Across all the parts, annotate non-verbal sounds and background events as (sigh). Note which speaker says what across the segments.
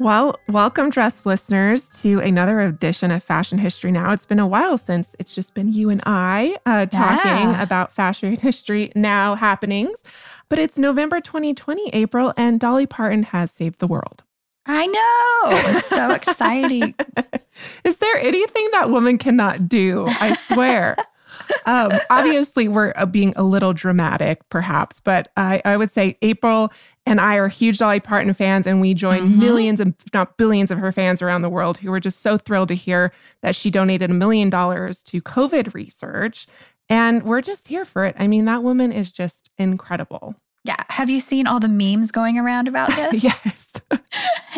Speaker 1: Well, welcome, dress listeners, to another edition of Fashion History Now. It's been a while since it's just been you and I uh, talking yeah. about fashion (laughs) history now happenings. But it's November 2020, April, and Dolly Parton has saved the world.
Speaker 2: I know. It's so (laughs) exciting.
Speaker 1: Is there anything that woman cannot do? I swear (laughs) um, obviously, we're uh, being a little dramatic, perhaps, but I, I, would say April and I are huge Dolly Parton fans, and we join mm-hmm. millions, if not billions, of her fans around the world who were just so thrilled to hear that she donated a million dollars to COVID research. And we're just here for it. I mean, that woman is just incredible.
Speaker 2: Yeah. Have you seen all the memes going around about (laughs) this?
Speaker 1: yes. (laughs)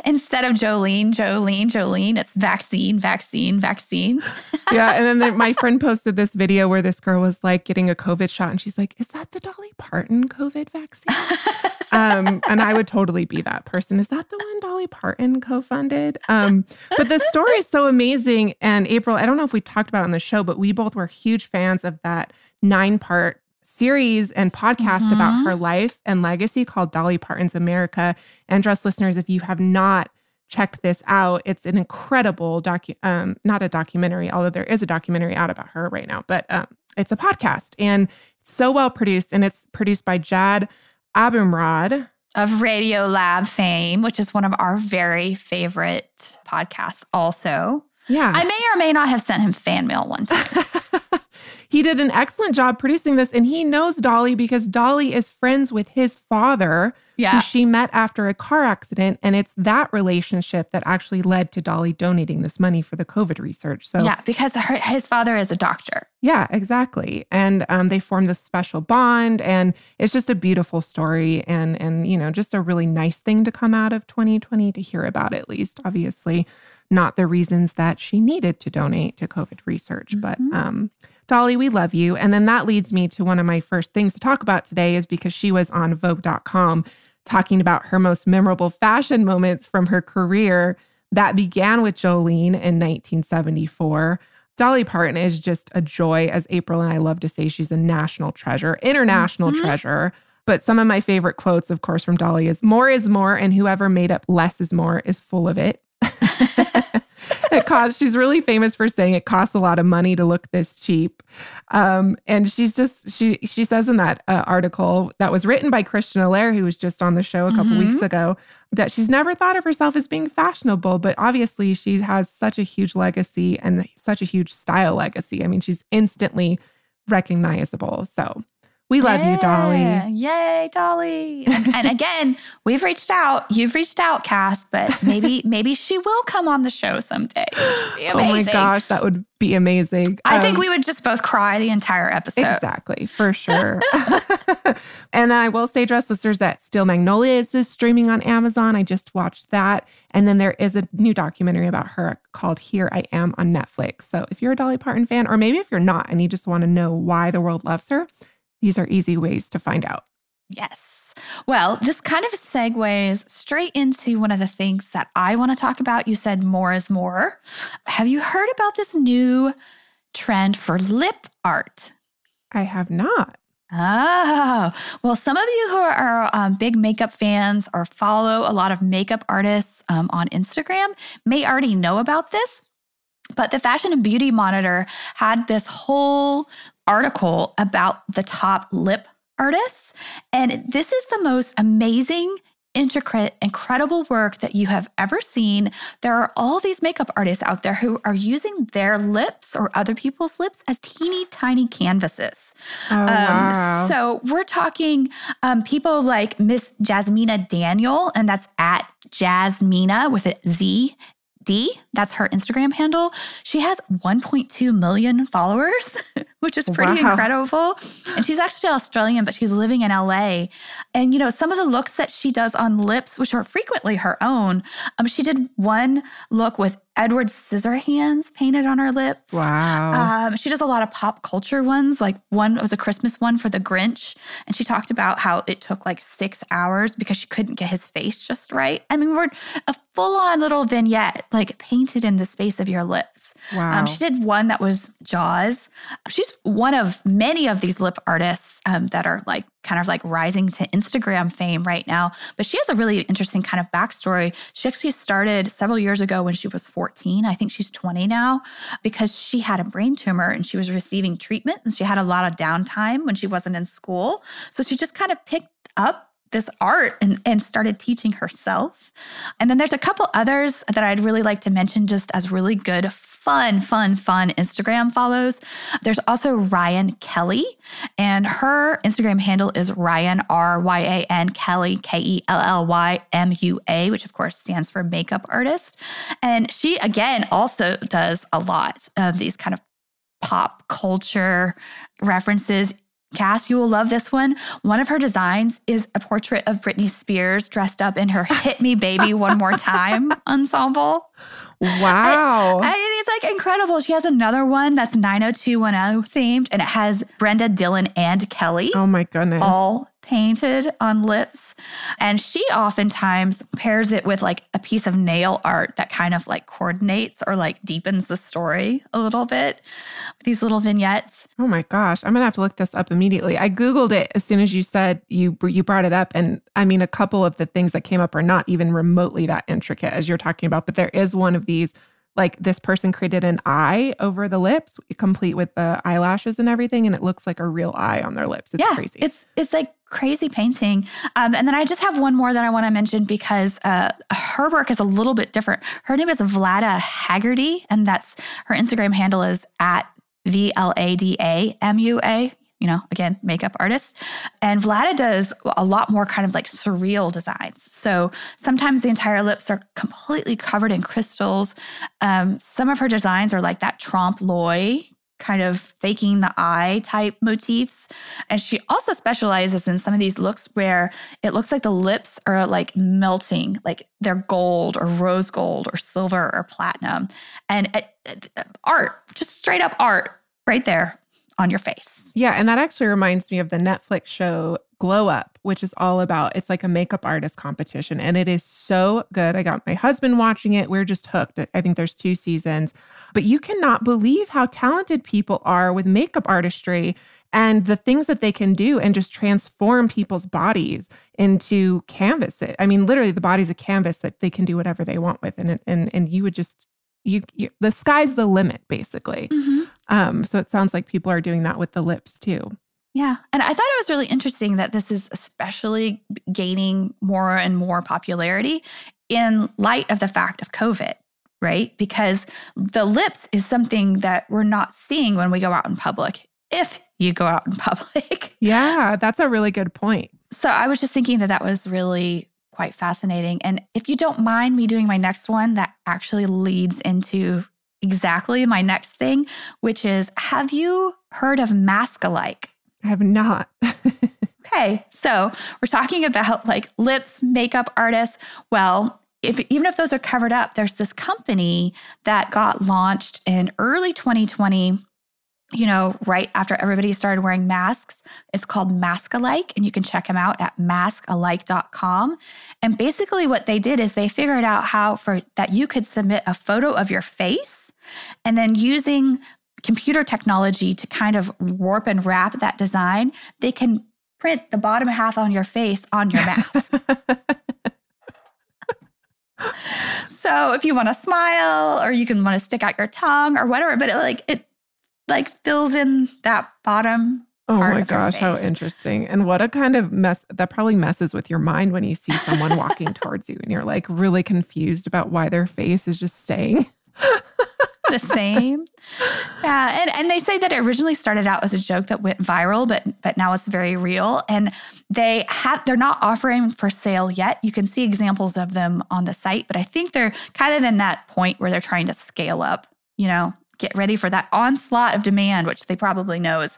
Speaker 2: Instead of Jolene, Jolene, Jolene, it's vaccine, vaccine, vaccine. (laughs)
Speaker 1: yeah. And then the, my friend posted this video where this girl was like getting a COVID shot and she's like, Is that the Dolly Parton COVID vaccine? um, and I would totally be that person. Is that the one Dolly Parton co funded? Um, but the story is so amazing. And April, I don't know if we talked about it on the show, but we both were huge fans of that nine part series and podcast mm-hmm. about her life and legacy called Dolly Parton's America. And dress listeners, if you have not checked this out, it's an incredible docu um, not a documentary, although there is a documentary out about her right now, but um, it's a podcast and it's so well produced. And it's produced by Jad Abumrad
Speaker 2: of Radiolab fame, which is one of our very favorite podcasts, also.
Speaker 1: Yeah.
Speaker 2: I may or may not have sent him fan mail one time. (laughs)
Speaker 1: He did an excellent job producing this, and he knows Dolly because Dolly is friends with his father, yeah. who she met after a car accident. And it's that relationship that actually led to Dolly donating this money for the COVID research. So,
Speaker 2: yeah, because her, his father is a doctor.
Speaker 1: Yeah, exactly. And um, they formed this special bond, and it's just a beautiful story, and and you know, just a really nice thing to come out of 2020 to hear about. At least, obviously, not the reasons that she needed to donate to COVID research, mm-hmm. but um, Dolly, we love you. And then that leads me to one of my first things to talk about today is because she was on Vogue.com talking about her most memorable fashion moments from her career that began with Jolene in 1974. Dolly Parton is just a joy, as April and I love to say, she's a national treasure, international mm-hmm. treasure. But some of my favorite quotes, of course, from Dolly is more is more, and whoever made up less is more is full of it. (laughs) it costs she's really famous for saying it costs a lot of money to look this cheap. Um, and she's just she she says in that uh, article that was written by christian allaire who was just on the show a couple mm-hmm. weeks ago that she's never thought of herself as being fashionable but obviously she has such a huge legacy and such a huge style legacy. I mean she's instantly recognizable. So we love yeah. you, Dolly.
Speaker 2: Yay, Dolly. And, and, (laughs) again, we've reached out. You've reached out, Cass, but maybe (laughs) maybe she will come on the show someday. (gasps)
Speaker 1: oh my gosh, that would be amazing.
Speaker 2: I um, think we would just both cry the entire episode.
Speaker 1: Exactly, for sure. (laughs) and then I will say, dress listeners, that Steel Magnolias is streaming on Amazon. I just watched that. And then there is a new documentary about her called Here I Am on Netflix. So if you're a Dolly Parton fan, or maybe if you're not and you just want to know why the world loves her, these are easy ways to find out.
Speaker 2: Yes. Well, this kind of segues straight into one of the things that I want to talk about. You said more is more. Have you heard about this new trend for lip art?
Speaker 1: I have not.
Speaker 2: Oh, well, some of you who are um, big makeup fans or follow a lot of makeup artists um, on Instagram may already know about this. But the Fashion and Beauty Monitor had this whole article about the top lip artists. And this is the most amazing, intricate, incredible work that you have ever seen. There are all these makeup artists out there who are using their lips or other people's lips as teeny tiny canvases.
Speaker 1: Oh, um, wow.
Speaker 2: So we're talking um, people like Miss Jazmina Daniel, and that's at Jazmina with a Z D, that's her Instagram handle. She has 1.2 million followers, (laughs) which is pretty wow. incredible. And she's actually Australian, but she's living in LA. And, you know, some of the looks that she does on lips, which are frequently her own, um, she did one look with Edward Scissorhands painted on her lips.
Speaker 1: Wow.
Speaker 2: Um, she does a lot of pop culture ones. Like one was a Christmas one for the Grinch. And she talked about how it took like six hours because she couldn't get his face just right. I mean, we're a full on little vignette, like painted in the space of your lips.
Speaker 1: Wow.
Speaker 2: Um, she did one that was Jaws. She's one of many of these lip artists um, that are like kind of like rising to Instagram fame right now. But she has a really interesting kind of backstory. She actually started several years ago when she was 14. I think she's 20 now because she had a brain tumor and she was receiving treatment and she had a lot of downtime when she wasn't in school. So she just kind of picked up this art and, and started teaching herself. And then there's a couple others that I'd really like to mention just as really good fun, fun, fun Instagram follows. There's also Ryan Kelly, and her Instagram handle is Ryan, R Y A N Kelly, K E L L Y M U A, which of course stands for makeup artist. And she, again, also does a lot of these kind of pop culture references. Cass, you will love this one. One of her designs is a portrait of Britney Spears dressed up in her (laughs) Hit Me Baby One More Time ensemble.
Speaker 1: Wow.
Speaker 2: I, I, it's like incredible. She has another one that's 90210 themed and it has Brenda, Dylan, and Kelly.
Speaker 1: Oh my goodness.
Speaker 2: All painted on lips. And she oftentimes pairs it with like a piece of nail art that kind of like coordinates or like deepens the story a little bit. These little vignettes.
Speaker 1: Oh my gosh, I'm gonna have to look this up immediately. I googled it as soon as you said you you brought it up, and I mean a couple of the things that came up are not even remotely that intricate as you're talking about. But there is one of these, like this person created an eye over the lips, complete with the eyelashes and everything, and it looks like a real eye on their lips. It's
Speaker 2: yeah,
Speaker 1: crazy.
Speaker 2: It's it's like crazy painting. Um, and then I just have one more that I want to mention because uh, her work is a little bit different. Her name is Vlada Haggerty, and that's her Instagram handle is at V L A D A M U A. You know, again, makeup artist. And Vlada does a lot more kind of like surreal designs. So sometimes the entire lips are completely covered in crystals. Um, some of her designs are like that trompe l'oeil kind of faking the eye type motifs. And she also specializes in some of these looks where it looks like the lips are like melting, like they're gold or rose gold or silver or platinum. And it, art, just straight up art right there on your face.
Speaker 1: Yeah, and that actually reminds me of the Netflix show Glow Up, which is all about it's like a makeup artist competition and it is so good. I got my husband watching it. We're just hooked. I think there's two seasons. But you cannot believe how talented people are with makeup artistry and the things that they can do and just transform people's bodies into canvas. I mean, literally the body's a canvas that they can do whatever they want with and and and you would just you, you the sky's the limit basically.
Speaker 2: Mm-hmm.
Speaker 1: Um, so it sounds like people are doing that with the lips too.
Speaker 2: Yeah. And I thought it was really interesting that this is especially gaining more and more popularity in light of the fact of COVID, right? Because the lips is something that we're not seeing when we go out in public, if you go out in (laughs) public.
Speaker 1: Yeah, that's a really good point.
Speaker 2: So I was just thinking that that was really quite fascinating. And if you don't mind me doing my next one, that actually leads into exactly my next thing, which is have you heard of Mask Alike?
Speaker 1: I have not. (laughs)
Speaker 2: okay, so we're talking about like lips, makeup artists. Well, if even if those are covered up, there's this company that got launched in early 2020 you know, right after everybody started wearing masks. It's called Mask Alike, and you can check them out at maskalike.com. And basically, what they did is they figured out how for that you could submit a photo of your face, and then using computer technology to kind of warp and wrap that design, they can print the bottom half on your face on your mask. (laughs) so if you want to smile or you can want to stick out your tongue or whatever, but it, like it like fills in that bottom.
Speaker 1: Oh my gosh, how interesting. And what a kind of mess that probably messes with your mind when you see someone walking (laughs) towards you and you're like really confused about why their face is just staying (laughs)
Speaker 2: the same. Yeah, and and they say that it originally started out as a joke that went viral, but but now it's very real. And they have they're not offering for sale yet. You can see examples of them on the site, but I think they're kind of in that point where they're trying to scale up. You know, get ready for that onslaught of demand, which they probably know is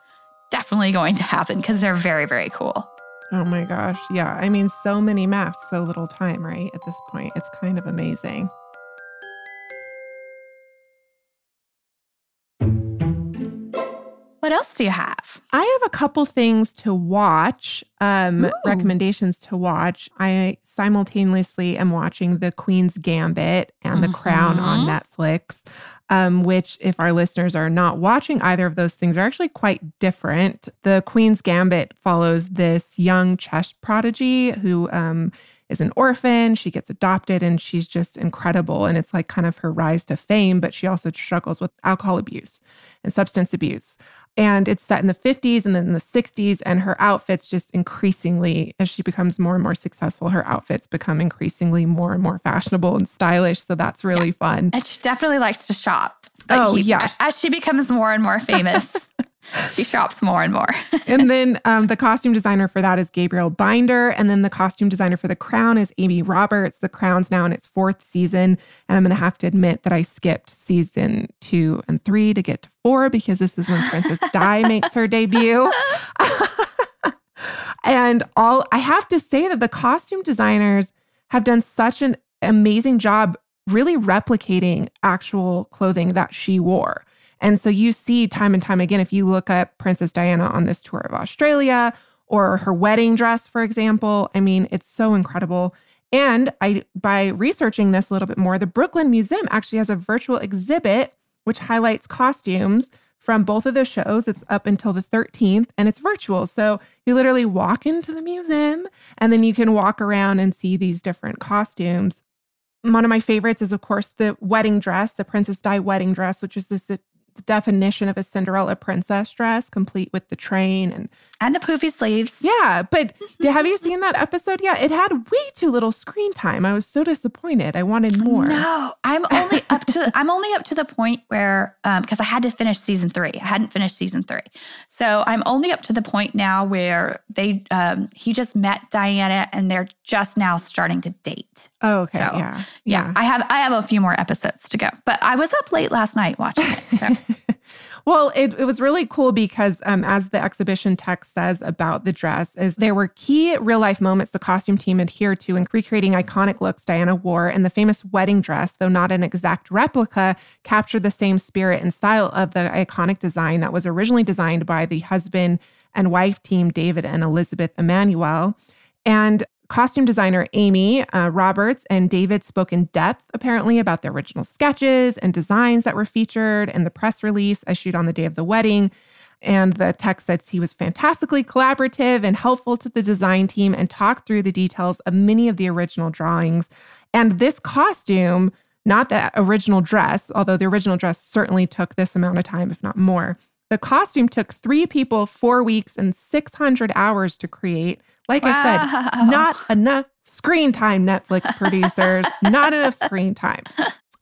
Speaker 2: definitely going to happen because they're very very cool.
Speaker 1: Oh my gosh, yeah. I mean, so many masks, so little time, right? At this point, it's kind of amazing.
Speaker 2: What else do you have?
Speaker 1: I have a couple things to watch, um, recommendations to watch. I simultaneously am watching The Queen's Gambit and The Crown on
Speaker 2: Mhm.
Speaker 1: Netflix, um, which, if our listeners are not watching either of those things, are actually quite different. The Queen's Gambit follows this young chess prodigy who um, is an orphan. She gets adopted and she's just incredible. And it's like kind of her rise to fame, but she also struggles with alcohol abuse and substance abuse. And it's set in the 50s and then the 60s. And her outfits just increasingly, as she becomes more and more successful, her outfits become increasingly more and more fashionable and stylish. So that's really fun.
Speaker 2: And she definitely likes to shop.
Speaker 1: Oh,
Speaker 2: he-
Speaker 1: yeah.
Speaker 2: As she becomes more and more famous, (laughs) (laughs) she shops more and more. (laughs)
Speaker 1: and then um, the costume designer for that is Gabriele Binder. And then the costume designer for The Crown is Amy Roberts. The Crown's now in its fourth season. And I'm going to have to admit that I skipped season two and three to get to four because this is when Princess Di (laughs) makes her debut. and all I have to say that the costume designers have done such an amazing job really replicating actual clothing that she wore. And so you see time and time again, if you look at Princess Diana on this tour of Australia or her wedding dress, for example, I mean, it's so incredible. And I by researching this a little bit more, the Brooklyn Museum actually has a virtual exhibit which highlights costumes from both of the shows. It's up until the 13th and it's virtual. So you literally walk into the museum and then you can walk around and see these different costumes. One of my favorites is, of course, the wedding dress, the Princess Di wedding dress, which is this the definition of a Cinderella princess dress, complete with the train and
Speaker 2: And the poofy sleeves.
Speaker 1: yeah. But (laughs) have you seen that episode? Yeah, it had way too little screen time. I was so disappointed. I wanted more.
Speaker 2: No, I'm only up to (laughs) I'm only up to the point where um because I had to finish season three. I hadn't finished season three. So I'm only up to the point now where they um he just met Diana and they're just now starting to date.
Speaker 1: Oh, okay.
Speaker 2: So,
Speaker 1: yeah.
Speaker 2: Yeah. I have I have a few more episodes to go. But I was up late last night watching it. So (laughs)
Speaker 1: well, it, it was really cool because, um, as the exhibition text says about the dress, is there were key real life moments the costume team adhered to in recreating iconic looks Diana wore, and the famous wedding dress, though not an exact replica, captured the same spirit and style of the iconic design that was originally designed by the husband and wife team David and Elizabeth Emanuel. And costume designer Amy uh, Roberts and David spoke in depth, apparently, about the original sketches and designs that were featured in the press release issued on the day of the wedding. And the text says he was fantastically collaborative and helpful to the design team and talked through the details of many of the original drawings. And this costume, not the original dress, although the original dress certainly took this amount of time, if not more. The costume took three people, four weeks, and 600 hours to create. Like I said, not enough screen time, Netflix producers, not enough screen time.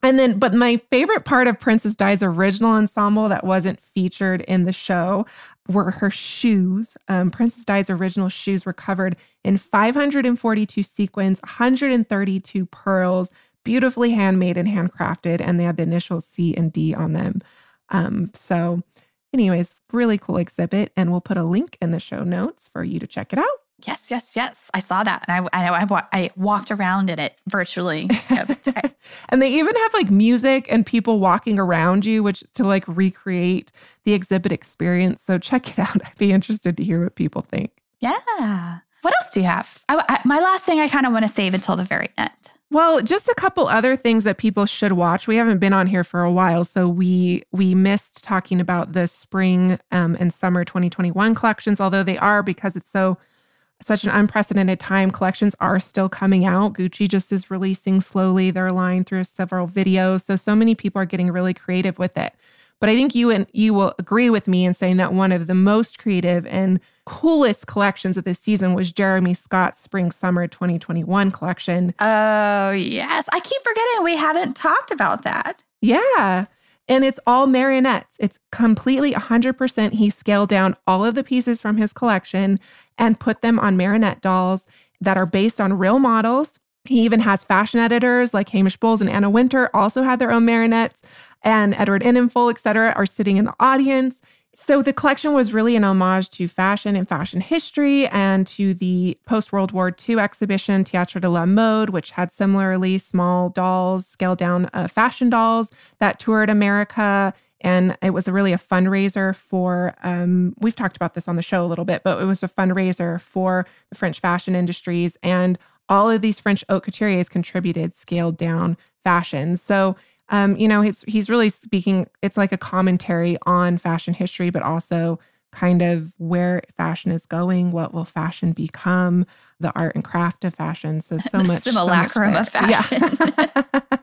Speaker 1: And then, but my favorite part of Princess Di's original ensemble that wasn't featured in the show were her shoes. Um, Princess Di's original shoes were covered in 542 sequins, 132 pearls, beautifully handmade and handcrafted, and they had the initials C and D on them. Um, so, anyways, really cool exhibit, and we'll put a link in the show notes for you to check it out.
Speaker 2: Yes, yes, yes. I saw that, and I I, I, I walked around in it virtually. (laughs)
Speaker 1: And they even have like music and people walking around you, which to like recreate the exhibit experience. So check it out. (laughs) I'd be interested to hear what people think.
Speaker 2: yeah. What else do you have? I, I, my last thing I kind of want to save until the very end.
Speaker 1: Well, just a couple other things that people should watch. We haven't been on here for a while, so we we missed talking about the spring um, and summer 2021 collections. Although they are because it's so such an unprecedented time, collections are still coming out. Gucci just is releasing slowly their line through several videos, so so many people are getting really creative with it. But I think you and you will agree with me in saying that one of the most creative and coolest collections of this season was Jeremy Scott's Spring Summer 2021 collection.
Speaker 2: Oh, yes. I keep forgetting we haven't talked about that.
Speaker 1: Yeah. And it's all marionettes. It's completely 100%. He scaled down all of the pieces from his collection and put them on marionette dolls that are based on real models. He even has fashion editors like Hamish Bowles and Anna Wintour also had their own marionettes, and Edward Enninful, et cetera, are sitting in the audience. So the collection was really an homage to fashion and fashion history and to the post World War II exhibition Théâtre de la Mode, which had similarly small dolls, scaled down uh, fashion dolls that toured America And it was a really a fundraiser for, um, we've talked about this on the show a little bit, but it was a fundraiser for the French fashion industries. And all of these French haute couturiers contributed scaled down fashion. So, um, you know, he's, he's really speaking, it's like a commentary on fashion history, but also kind of where fashion is going, what will fashion become, the art and craft of fashion. So, (laughs) so much
Speaker 2: simulacrum
Speaker 1: so
Speaker 2: much of fashion.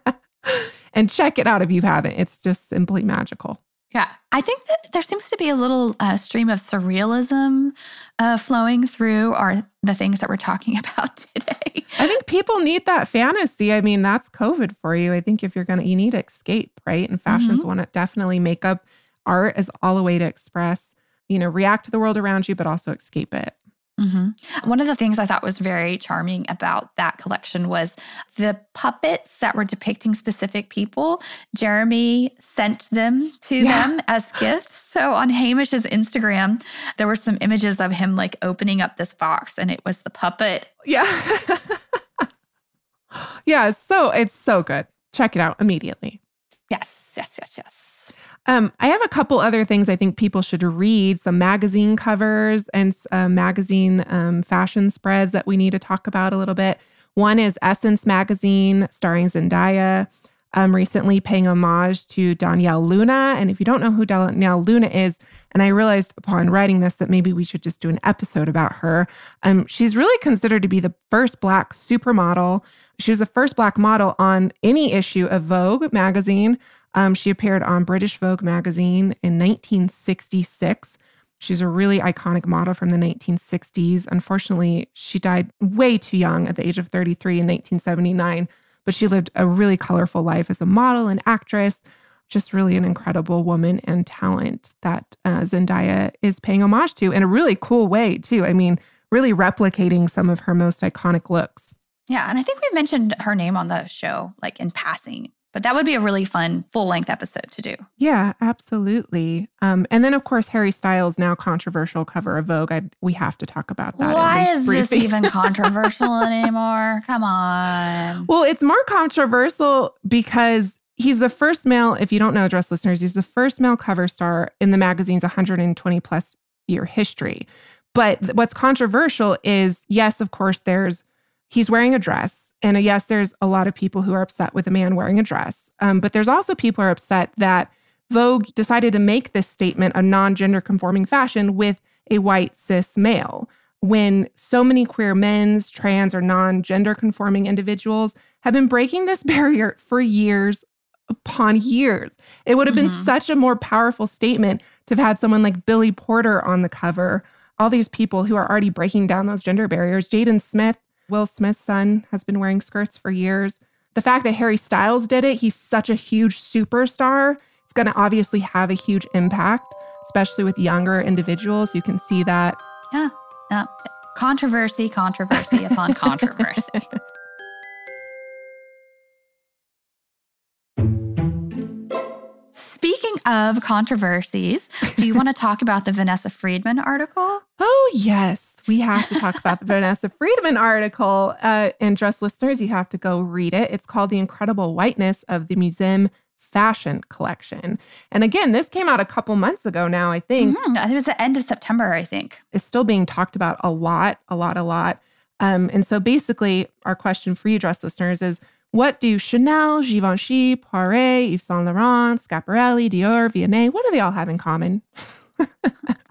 Speaker 1: Yeah. (laughs) and check it out if you haven't. It's just simply magical.
Speaker 2: Yeah. I think that there seems to be a little uh, stream of surrealism uh, flowing through our the things that we're talking (laughs) about today.
Speaker 1: I think people need that fantasy. I mean, that's COVID for you. I think if you're gonna, you need to escape, right? And fashions mm-hmm. want to definitely make up art is all a way to express, you know, react to the world around you, but also escape it.
Speaker 2: Mm-hmm. One of the things I thought was very charming about that collection was the puppets that were depicting specific people. Jeremy sent them to yeah. them as (laughs) gifts. So on Hamish's Instagram, there were some images of him like opening up this box and it was the puppet.
Speaker 1: Yeah. (laughs) yeah. So it's so good. Check it out immediately.
Speaker 2: Yes, yes, yes, yes.
Speaker 1: Um, I have a couple other things I think people should read some magazine covers and uh, magazine um, fashion spreads that we need to talk about a little bit. One is Essence Magazine, starring Zendaya, um, recently paying homage to Donyale Luna. And if you don't know who Donyale Luna is, and I realized upon writing this that maybe we should just do an episode about her, um, she's really considered to be the first Black supermodel. She was the first Black model on any issue of Vogue magazine. Um, she appeared on British Vogue magazine in 1966. She's a really iconic model from the 1960s. Unfortunately, she died way too young at the age of 33 in 1979, but she lived a really colorful life as a model and actress. Just really an incredible woman and talent that uh, Zendaya is paying homage to in a really cool way, too. I mean, really replicating some of her most iconic looks.
Speaker 2: Yeah. And I think we mentioned her name on the show, like in passing but that would be a really fun full length episode to do.
Speaker 1: Yeah, absolutely. Um, and then, of course, Harry Styles' now controversial cover of Vogue. I, we have to talk about that.
Speaker 2: Why is briefly. this even (laughs) controversial anymore? Come on.
Speaker 1: Well, it's more controversial because he's the first male, if you don't know, dress listeners, he's the first male cover star in the magazine's 120 plus year history. But what's controversial is, yes, of course, there's he's wearing a dress and uh, yes, there's a lot of people who are upset with a man wearing a dress. Um, but there's also people who are upset that Vogue decided to make this statement a non gender conforming fashion with a white cis male when so many queer men's, trans, or non gender conforming individuals have been breaking this (laughs) barrier for years upon years. It would have been mm-hmm. such a more powerful statement to have had someone like Billy Porter on the cover, all these people who are already breaking down those gender barriers. Jaden Smith Will Smith's son has been wearing skirts for years. The fact that Harry Styles did it, he's such a huge superstar. It's going to obviously have a huge impact, especially with younger individuals. You can see that.
Speaker 2: Yeah. Uh, controversy, controversy upon (laughs) controversy. Speaking of controversies, do you want to talk about the Vanessa Friedman article? (laughs)
Speaker 1: Oh, yes we have to talk about the (laughs) Vanessa Friedman article. Uh, and dress listeners, you have to go read it. It's called The Incredible Whiteness of the Museum Fashion Collection. And again, this came out a couple months ago now, I think.
Speaker 2: Mm, it was the end of September, I think.
Speaker 1: It's still being talked about a lot, a lot, a lot. Um, and so basically, our question for you, dress listeners, is what do Chanel, Givenchy, Poiret, Yves Saint Laurent, Schiaparelli, Dior, Vionnet, what do they all have in common? (laughs) (laughs)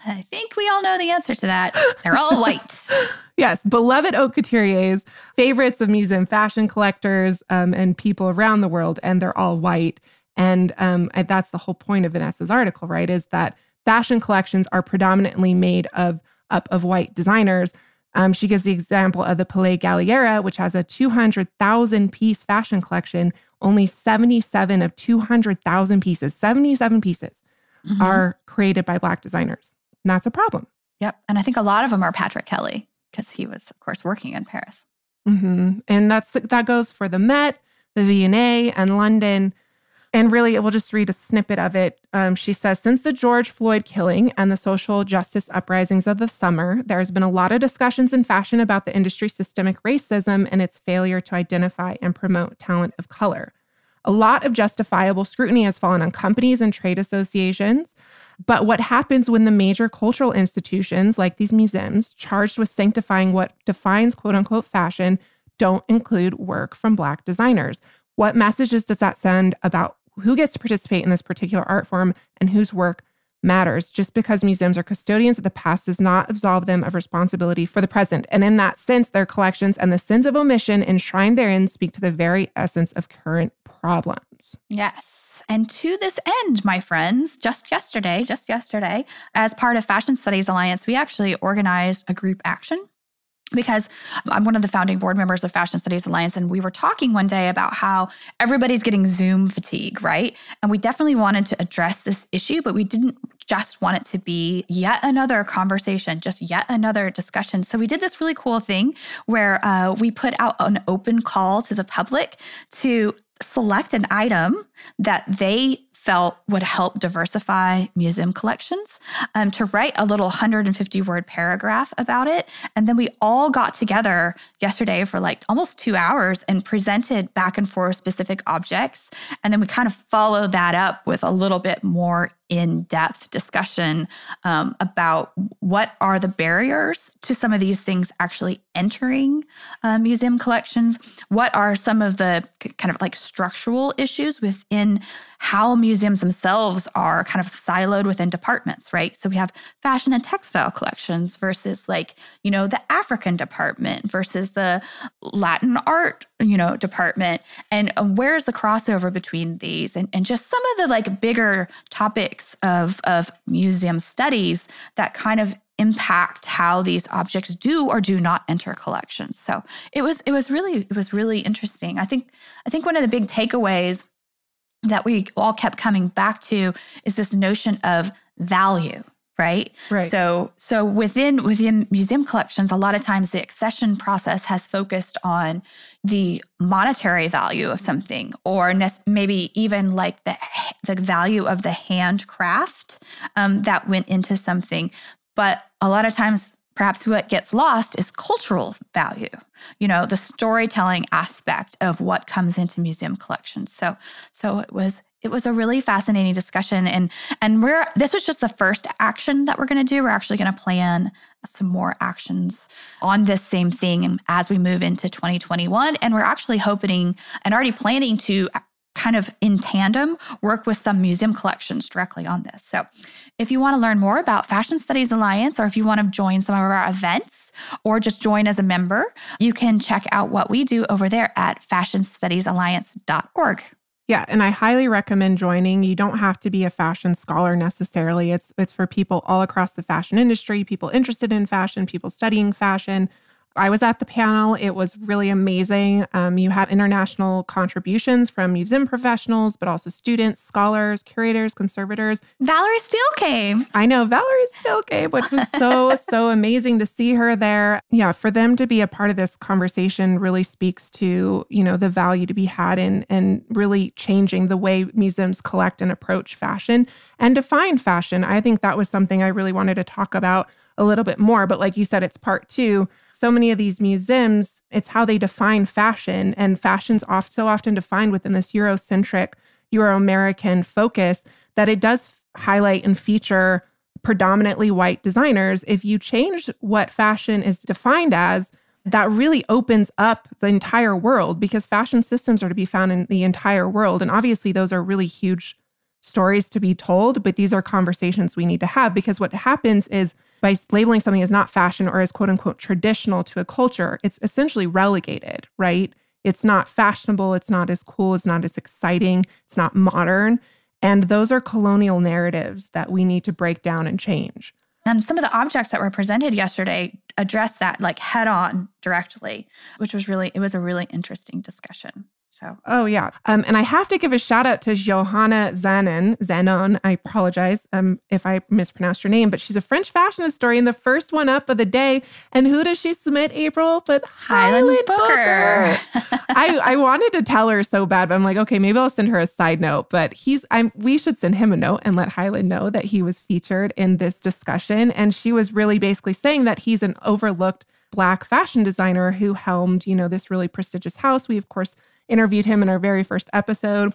Speaker 2: I think we all know the answer to that. They're all white. (laughs)
Speaker 1: yes, beloved haute couturiers, favorites of museum fashion collectors um, and people around the world, and they're all white. And, um, that's the whole point of Vanessa's article, right? Is that fashion collections are predominantly made of up of white designers. Um, she gives the example of the Palais Galliera, which has a 200,000 piece fashion collection. Only 77 of 200,000 pieces, 77 pieces mm-hmm. are created by Black designers. And that's a problem.
Speaker 2: Yep. And I think a lot of them are Patrick Kelly because he was, of course, working in Paris.
Speaker 1: Mm-hmm. And that's that goes for the Met, the V&A, and London. And really, we'll just read a snippet of it. Um, she says Since the George Floyd killing and the social justice uprisings of the summer, there has been a lot of discussions in fashion about the industry's systemic racism and its failure to identify and promote talent of color. A lot of justifiable scrutiny has fallen on companies and trade associations. But what happens when the major cultural institutions, like these museums, charged with sanctifying what defines quote unquote fashion, don't include work from Black designers? What messages does that send about who gets to participate in this particular art form and whose work matters. Just because museums are custodians of the past does not absolve them of responsibility for the present. And in that sense, their collections and the sins of omission enshrined therein speak to the very essence of current problems.
Speaker 2: Yes. And to this end, my friends, just yesterday, just yesterday, as part of Fashion Studies Alliance, we actually organized a group action because I'm one of the founding board members of Fashion Studies Alliance. And we were talking one day about how everybody's getting Zoom fatigue, right? And we definitely wanted to address this issue, but we didn't just want it to be yet another conversation, just yet another discussion. So we did this really cool thing where uh, we put out an open call to the public to select an item that they felt would help diversify museum collections um, to write a little 150 word paragraph about it. And then we all got together yesterday for like almost two hours and presented back and forth specific objects. And then we kind of followed that up with a little bit more in depth discussion um, about what are the barriers to some of these things actually entering uh, museum collections. What are some of the kind of like structural issues within how museums themselves are kind of siloed within departments, right? So we have fashion and textile collections versus like, you know, the African department versus the Latin art, you know, department. And uh, where's the crossover between these and, and just some of the like bigger of, of museum studies that kind of impact how these objects do or do not enter collections. So it was it was really it was really interesting. I think I think one of the big takeaways that we all kept coming back to is this notion of value right?
Speaker 1: Right.
Speaker 2: So so within within museum collections a lot of times the accession process has focused on the monetary value of something or ne- maybe even like the the value of the handcraft um, that went into something. But a lot of times perhaps what gets lost is cultural value you know the storytelling aspect of what comes into museum collections. So so it was it was a really fascinating discussion and and we're this was just the first action that we're going to do we're actually going to plan some more actions on this same thing as we move into 2021 and we're actually hoping and already planning to uh, kind of in tandem work with some museum collections directly on this. So, if you want to learn more about Fashion Studies Alliance or if you want to join some of our events or just join as a member, you can check out what we do over there at fashionstudiesalliance.org.
Speaker 1: Yeah, and I highly recommend joining. You don't have to be a fashion scholar necessarily. It's it's for people all across the fashion industry, people interested in fashion, people studying fashion, I was at the panel. It was really amazing. Um, you had international contributions from museum professionals, but also students, scholars, curators, conservators.
Speaker 2: Valerie Steele came.
Speaker 1: I know Valerie Steele came, which was so, (laughs) so amazing to see her there. Yeah, for them to be a part of this conversation really speaks to, you know, the value to be had in and really changing the way museums collect and approach fashion and define fashion. I think that was something I really wanted to talk about a little bit more. But like you said, it's part two so many of these museums, it's how they define fashion, and fashion's off so often defined within this Eurocentric, Euro American focus that it does highlight and feature predominantly white designers. If you change what fashion is defined as, that really opens up the entire world because fashion systems are to be found in the entire world. And obviously, those are really huge stories to be told, but these are conversations we need to have because what happens is by labeling something as not fashion or as quote unquote traditional to a culture, it's essentially relegated, right? It's not fashionable, it's not as cool, it's not as exciting, it's not modern. And those are colonial narratives that we need to break down and change.
Speaker 2: And some of the objects that were presented yesterday addressed that like head on directly, which was really, it was a really interesting discussion. So,
Speaker 1: oh yeah, um, and I have to give a shout out to Johanna Zanon. Zanon, I apologize um, if I mispronounced your name, but she's a French fashion historian, the first one up of the day. And who does she submit, April? But Hyland, Hyland Booker. Booker. (laughs) I I wanted to tell her so bad, but I'm like, okay, maybe I'll send her a side note. But he's I'm we should send him a note and let Hyland know that he was featured in this discussion. And she was really basically saying that he's an overlooked black fashion designer who helmed, you know, this really prestigious house. We of course interviewed him in our very first episode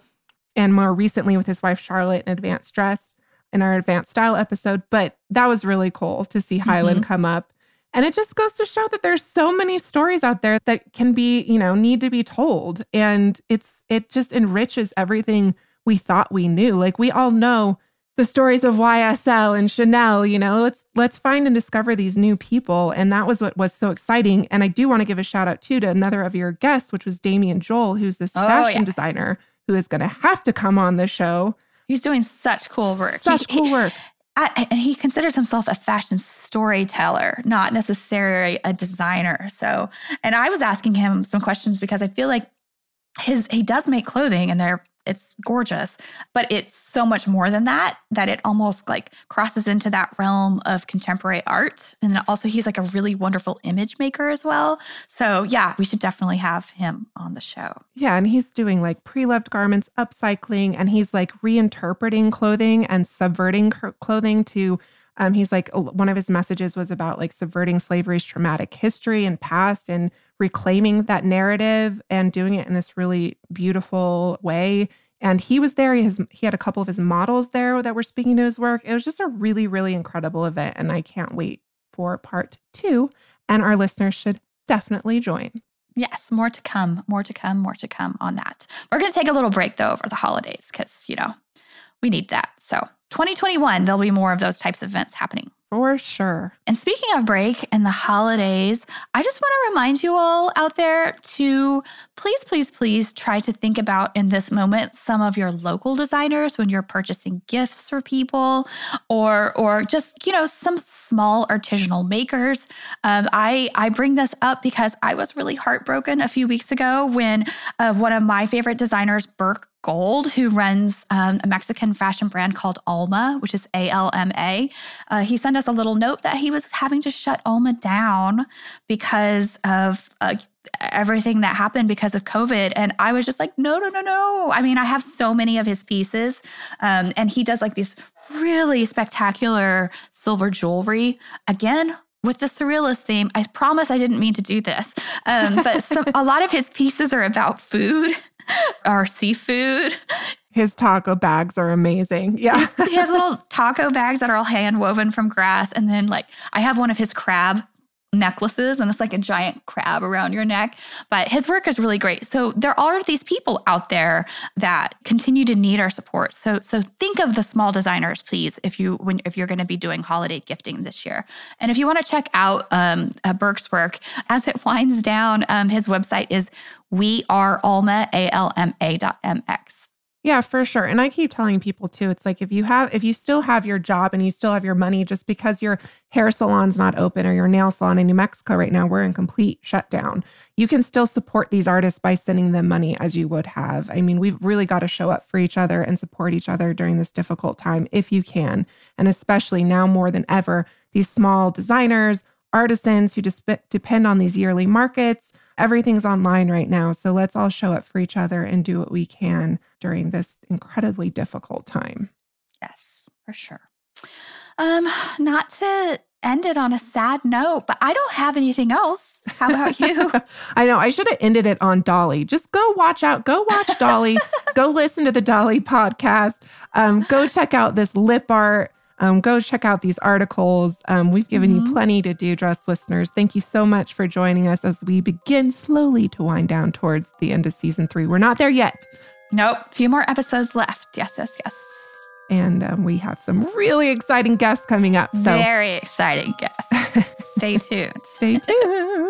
Speaker 1: and more recently with his wife Charlotte in Advanced Dress in our Advanced Style episode. But that was really cool to see Hyland mm-hmm. come up. And it just goes to show that there's so many stories out there that can be, you know, need to be told. And it's it just enriches everything we thought we knew. Like we all know the stories of YSL and Chanel, you know, let's let's find and discover these new people. And that was what was so exciting. And I do want to give a shout out too to another of your guests, which was Damian Joel, who's this oh, fashion yeah. designer who is going to have to come on the show.
Speaker 2: He's doing such cool work.
Speaker 1: Such he, cool work.
Speaker 2: I, and he considers himself a fashion storyteller, not necessarily a designer. So, and I was asking him some questions because I feel like his he does make clothing and they're it's gorgeous, but it's so much more than that that it almost like crosses into that realm of contemporary art. And also he's like a really wonderful image maker as well. So yeah, we should definitely have him on the show.
Speaker 1: Yeah, and he's doing like pre-loved garments, upcycling, and he's like reinterpreting clothing and subverting clothing to um, he's like one of his messages was about like subverting slavery's traumatic history and past and reclaiming that narrative and doing it in this really beautiful way. And he was there. He, has, he had a couple of his models there that were speaking to his work. It was just a really, really incredible event. And I can't wait for part two. And our listeners should definitely join.
Speaker 2: Yes, more to come, more to come, more to come on that. We're going to take a little break though over the holidays because, you know, we need that. So 2021, there'll be more of those types of events happening.
Speaker 1: For sure.
Speaker 2: And speaking of break and the holidays, I just want to remind you all out there to please, please, please try to think about in this moment some of your local designers when you're purchasing gifts for people or or just, you know, some small artisanal makers. Um, I I bring this up because I was really heartbroken a few weeks ago when uh, one of my favorite designers, Burke Gold, who runs um, a Mexican fashion brand called Alma, which is A L M A. Uh, he sent us a little note that he was having to shut Alma down because of uh, everything that happened because of COVID. And I was just like, no, no, no, no. I mean, I have so many of his pieces. Um, and he does like these really spectacular silver jewelry. Again, with the surrealist theme. I promise I didn't mean to do this. Um, but some, a lot of his pieces are about food (laughs) or seafood.
Speaker 1: His taco bags are amazing. Yeah.
Speaker 2: he has little taco bags that are all hand woven from grass. And then, like, I have one of his crab necklaces and it's like a giant crab around your neck but his work is really great. So there are these people out there that continue to need our support. So so think of the small designers please if you when if you're going to be doing holiday gifting this year. And if you want to check out um, uh, burke's work as it winds down um, his website is we are alma a-l-m-a dot mx
Speaker 1: yeah, for sure. And I keep telling people too, it's like if you have if you still have your job and you still have your money just because your hair salon's not open or your nail salon in New Mexico right now, we're in complete shutdown. You can still support these artists by sending them money as you would have. I mean, we've really got to show up for each other and support each other during this difficult time if you can. And especially now more than ever, these small designers, artisans who just depend on these yearly markets everything's online right now. So let's all show up for each other and do what we can during this incredibly difficult time.
Speaker 2: Yes, for sure. Um, not to end it on a sad note, but I don't have anything else. How about you? (laughs)
Speaker 1: I know I should have ended it on Dolly. Just go watch out, go watch Dolly, (laughs) go listen to the Dolly podcast, um, go check out this lip art um, go check out these articles. Um, we've given mm-hmm. you plenty to do, dress listeners. Thank you so much for joining us as we begin slowly to wind down towards the end of season three. We're not there yet.
Speaker 2: Nope. A few more episodes left. Yes, yes, yes.
Speaker 1: And um, we have some really exciting guests coming up. So
Speaker 2: very exciting guests. Stay (laughs) tuned.
Speaker 1: Stay tuned.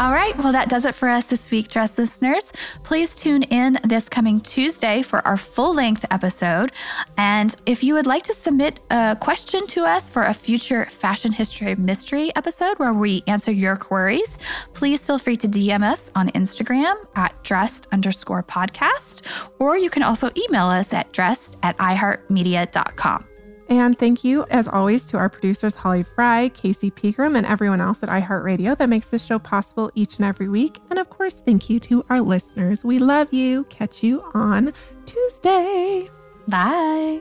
Speaker 2: All right. Well, that does it for us this week, dress listeners. Please tune in this coming Tuesday for our full length episode. And if you would like to submit a question to us for a future fashion history mystery episode where we answer your queries, please feel free to DM us on Instagram at dressed underscore podcast, or you can also email us at dressed at iheartmedia.com.
Speaker 1: And thank you, as always, to our producers, Holly Fry, Casey Pegram, and everyone else at iHeartRadio that makes this show possible each and every week. And of course, thank you to our listeners. We love you. Catch you on Tuesday.
Speaker 2: Bye.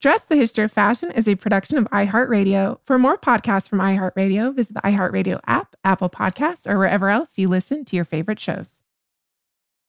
Speaker 1: Dress the History of Fashion is a production of iHeartRadio. For more podcasts from iHeartRadio, visit the iHeartRadio app, Apple Podcasts, or wherever else you listen to your favorite shows.